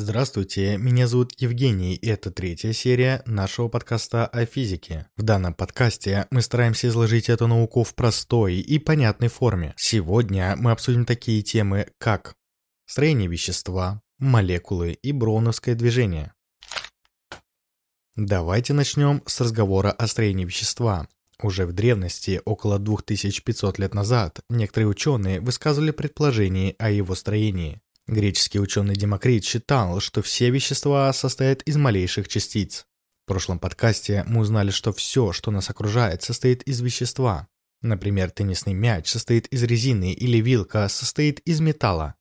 Здравствуйте, меня зовут Евгений, и это третья серия нашего подкаста о физике. В данном подкасте мы стараемся изложить эту науку в простой и понятной форме. Сегодня мы обсудим такие темы, как строение вещества, молекулы и броуновское движение. Давайте начнем с разговора о строении вещества. Уже в древности, около 2500 лет назад, некоторые ученые высказывали предположение о его строении. Греческий ученый Демокрит считал, что все вещества состоят из малейших частиц. В прошлом подкасте мы узнали, что все, что нас окружает, состоит из вещества. Например, теннисный мяч состоит из резины или вилка состоит из металла.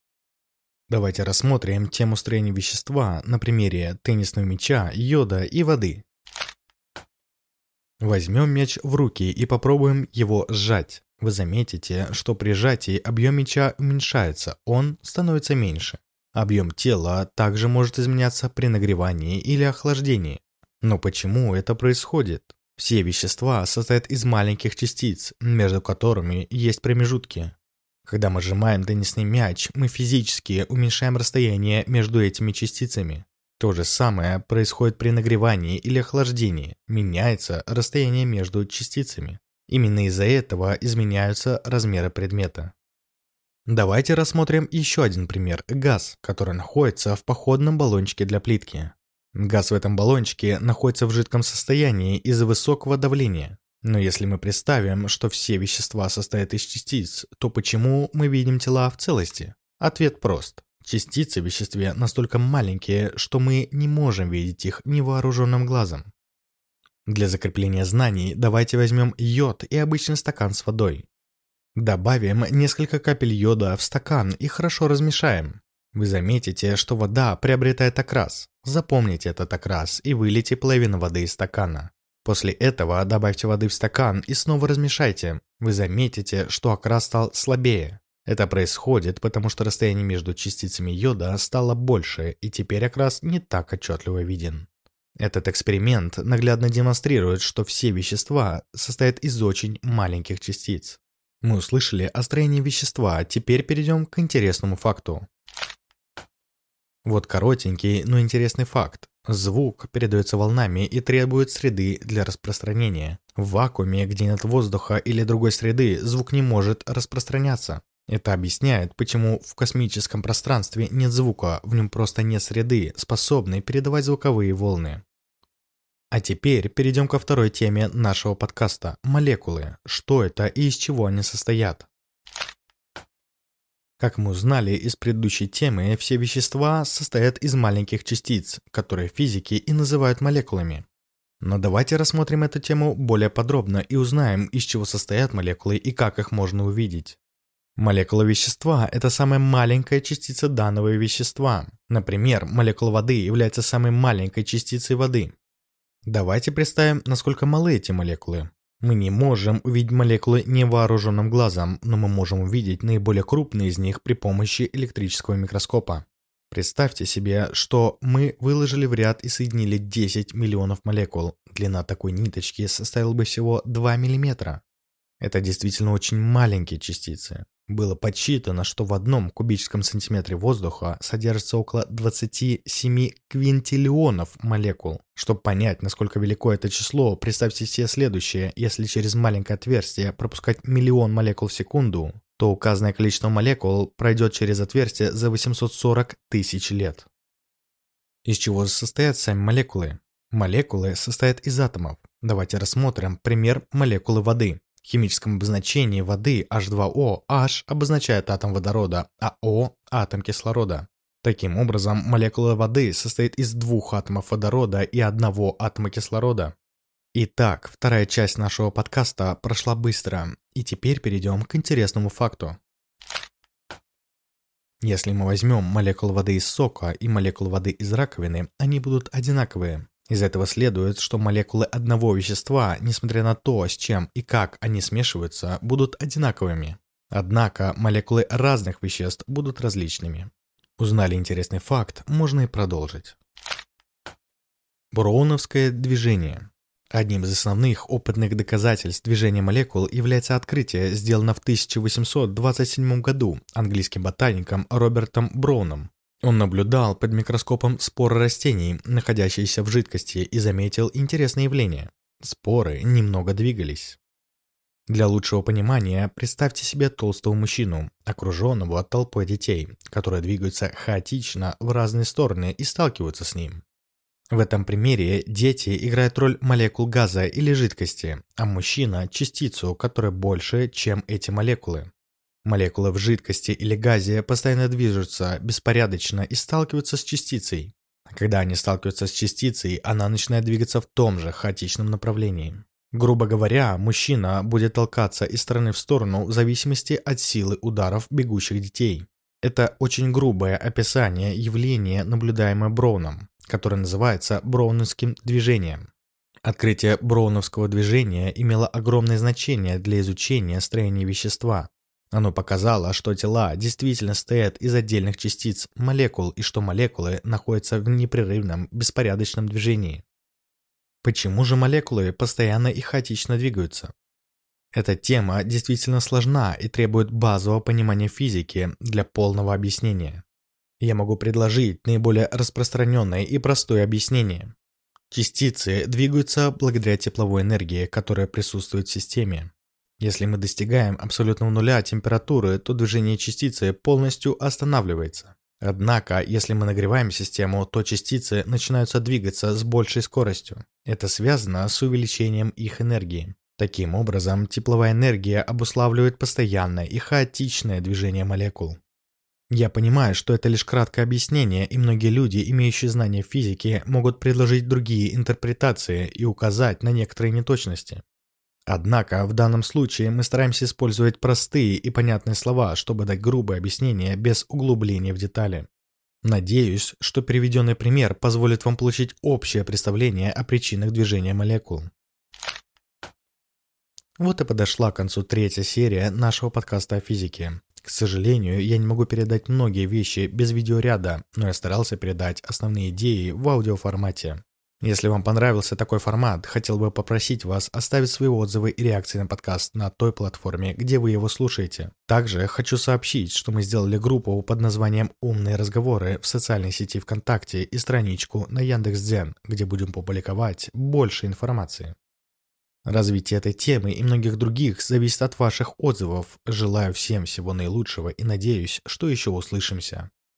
Давайте рассмотрим тему строения вещества на примере теннисного мяча, йода и воды. Возьмем мяч в руки и попробуем его сжать. Вы заметите, что при сжатии объем мяча уменьшается, он становится меньше. Объем тела также может изменяться при нагревании или охлаждении. Но почему это происходит? Все вещества состоят из маленьких частиц, между которыми есть промежутки. Когда мы сжимаем теннисный мяч, мы физически уменьшаем расстояние между этими частицами. То же самое происходит при нагревании или охлаждении, меняется расстояние между частицами. Именно из-за этого изменяются размеры предмета. Давайте рассмотрим еще один пример – газ, который находится в походном баллончике для плитки. Газ в этом баллончике находится в жидком состоянии из-за высокого давления. Но если мы представим, что все вещества состоят из частиц, то почему мы видим тела в целости? Ответ прост. Частицы в веществе настолько маленькие, что мы не можем видеть их невооруженным глазом. Для закрепления знаний давайте возьмем йод и обычный стакан с водой. Добавим несколько капель йода в стакан и хорошо размешаем. Вы заметите, что вода приобретает окрас. Запомните этот окрас и вылейте половину воды из стакана. После этого добавьте воды в стакан и снова размешайте. Вы заметите, что окрас стал слабее. Это происходит, потому что расстояние между частицами йода стало больше, и теперь окрас не так отчетливо виден. Этот эксперимент наглядно демонстрирует, что все вещества состоят из очень маленьких частиц. Мы услышали о строении вещества, теперь перейдем к интересному факту. Вот коротенький, но интересный факт. Звук передается волнами и требует среды для распространения. В вакууме, где нет воздуха или другой среды, звук не может распространяться. Это объясняет, почему в космическом пространстве нет звука, в нем просто нет среды, способной передавать звуковые волны. А теперь перейдем ко второй теме нашего подкаста – молекулы. Что это и из чего они состоят? Как мы узнали из предыдущей темы, все вещества состоят из маленьких частиц, которые физики и называют молекулами. Но давайте рассмотрим эту тему более подробно и узнаем, из чего состоят молекулы и как их можно увидеть. Молекула вещества – это самая маленькая частица данного вещества. Например, молекула воды является самой маленькой частицей воды. Давайте представим, насколько малы эти молекулы. Мы не можем увидеть молекулы невооруженным глазом, но мы можем увидеть наиболее крупные из них при помощи электрического микроскопа. Представьте себе, что мы выложили в ряд и соединили 10 миллионов молекул. Длина такой ниточки составила бы всего 2 мм. Это действительно очень маленькие частицы. Было подсчитано, что в одном кубическом сантиметре воздуха содержится около 27 квинтиллионов молекул. Чтобы понять, насколько велико это число, представьте себе следующее. Если через маленькое отверстие пропускать миллион молекул в секунду, то указанное количество молекул пройдет через отверстие за 840 тысяч лет. Из чего состоят сами молекулы? Молекулы состоят из атомов. Давайте рассмотрим пример молекулы воды химическом обозначении воды H2O H обозначает атом водорода, а O – атом кислорода. Таким образом, молекула воды состоит из двух атомов водорода и одного атома кислорода. Итак, вторая часть нашего подкаста прошла быстро, и теперь перейдем к интересному факту. Если мы возьмем молекулу воды из сока и молекулу воды из раковины, они будут одинаковые. Из этого следует, что молекулы одного вещества, несмотря на то, с чем и как они смешиваются, будут одинаковыми. Однако молекулы разных веществ будут различными. Узнали интересный факт, можно и продолжить. Броуновское движение. Одним из основных опытных доказательств движения молекул является открытие, сделанное в 1827 году английским ботаником Робертом Броуном. Он наблюдал под микроскопом споры растений, находящиеся в жидкости, и заметил интересное явление. Споры немного двигались. Для лучшего понимания представьте себе толстого мужчину, окруженного толпой детей, которые двигаются хаотично в разные стороны и сталкиваются с ним. В этом примере дети играют роль молекул газа или жидкости, а мужчина – частицу, которая больше, чем эти молекулы. Молекулы в жидкости или газе постоянно движутся беспорядочно и сталкиваются с частицей. Когда они сталкиваются с частицей, она начинает двигаться в том же хаотичном направлении. Грубо говоря, мужчина будет толкаться из стороны в сторону в зависимости от силы ударов бегущих детей. Это очень грубое описание явления, наблюдаемое Броуном, которое называется броуновским движением. Открытие броуновского движения имело огромное значение для изучения строения вещества, оно показало, что тела действительно стоят из отдельных частиц молекул и что молекулы находятся в непрерывном, беспорядочном движении. Почему же молекулы постоянно и хаотично двигаются? Эта тема действительно сложна и требует базового понимания физики для полного объяснения. Я могу предложить наиболее распространенное и простое объяснение. Частицы двигаются благодаря тепловой энергии, которая присутствует в системе. Если мы достигаем абсолютного нуля температуры, то движение частицы полностью останавливается. Однако, если мы нагреваем систему, то частицы начинаются двигаться с большей скоростью. Это связано с увеличением их энергии. Таким образом, тепловая энергия обуславливает постоянное и хаотичное движение молекул. Я понимаю, что это лишь краткое объяснение, и многие люди, имеющие знания физики, могут предложить другие интерпретации и указать на некоторые неточности. Однако в данном случае мы стараемся использовать простые и понятные слова, чтобы дать грубое объяснение без углубления в детали. Надеюсь, что приведенный пример позволит вам получить общее представление о причинах движения молекул. Вот и подошла к концу третья серия нашего подкаста о физике. К сожалению, я не могу передать многие вещи без видеоряда, но я старался передать основные идеи в аудиоформате. Если вам понравился такой формат, хотел бы попросить вас оставить свои отзывы и реакции на подкаст на той платформе, где вы его слушаете. Также хочу сообщить, что мы сделали группу под названием «Умные разговоры» в социальной сети ВКонтакте и страничку на Яндекс.Дзен, где будем публиковать больше информации. Развитие этой темы и многих других зависит от ваших отзывов. Желаю всем всего наилучшего и надеюсь, что еще услышимся.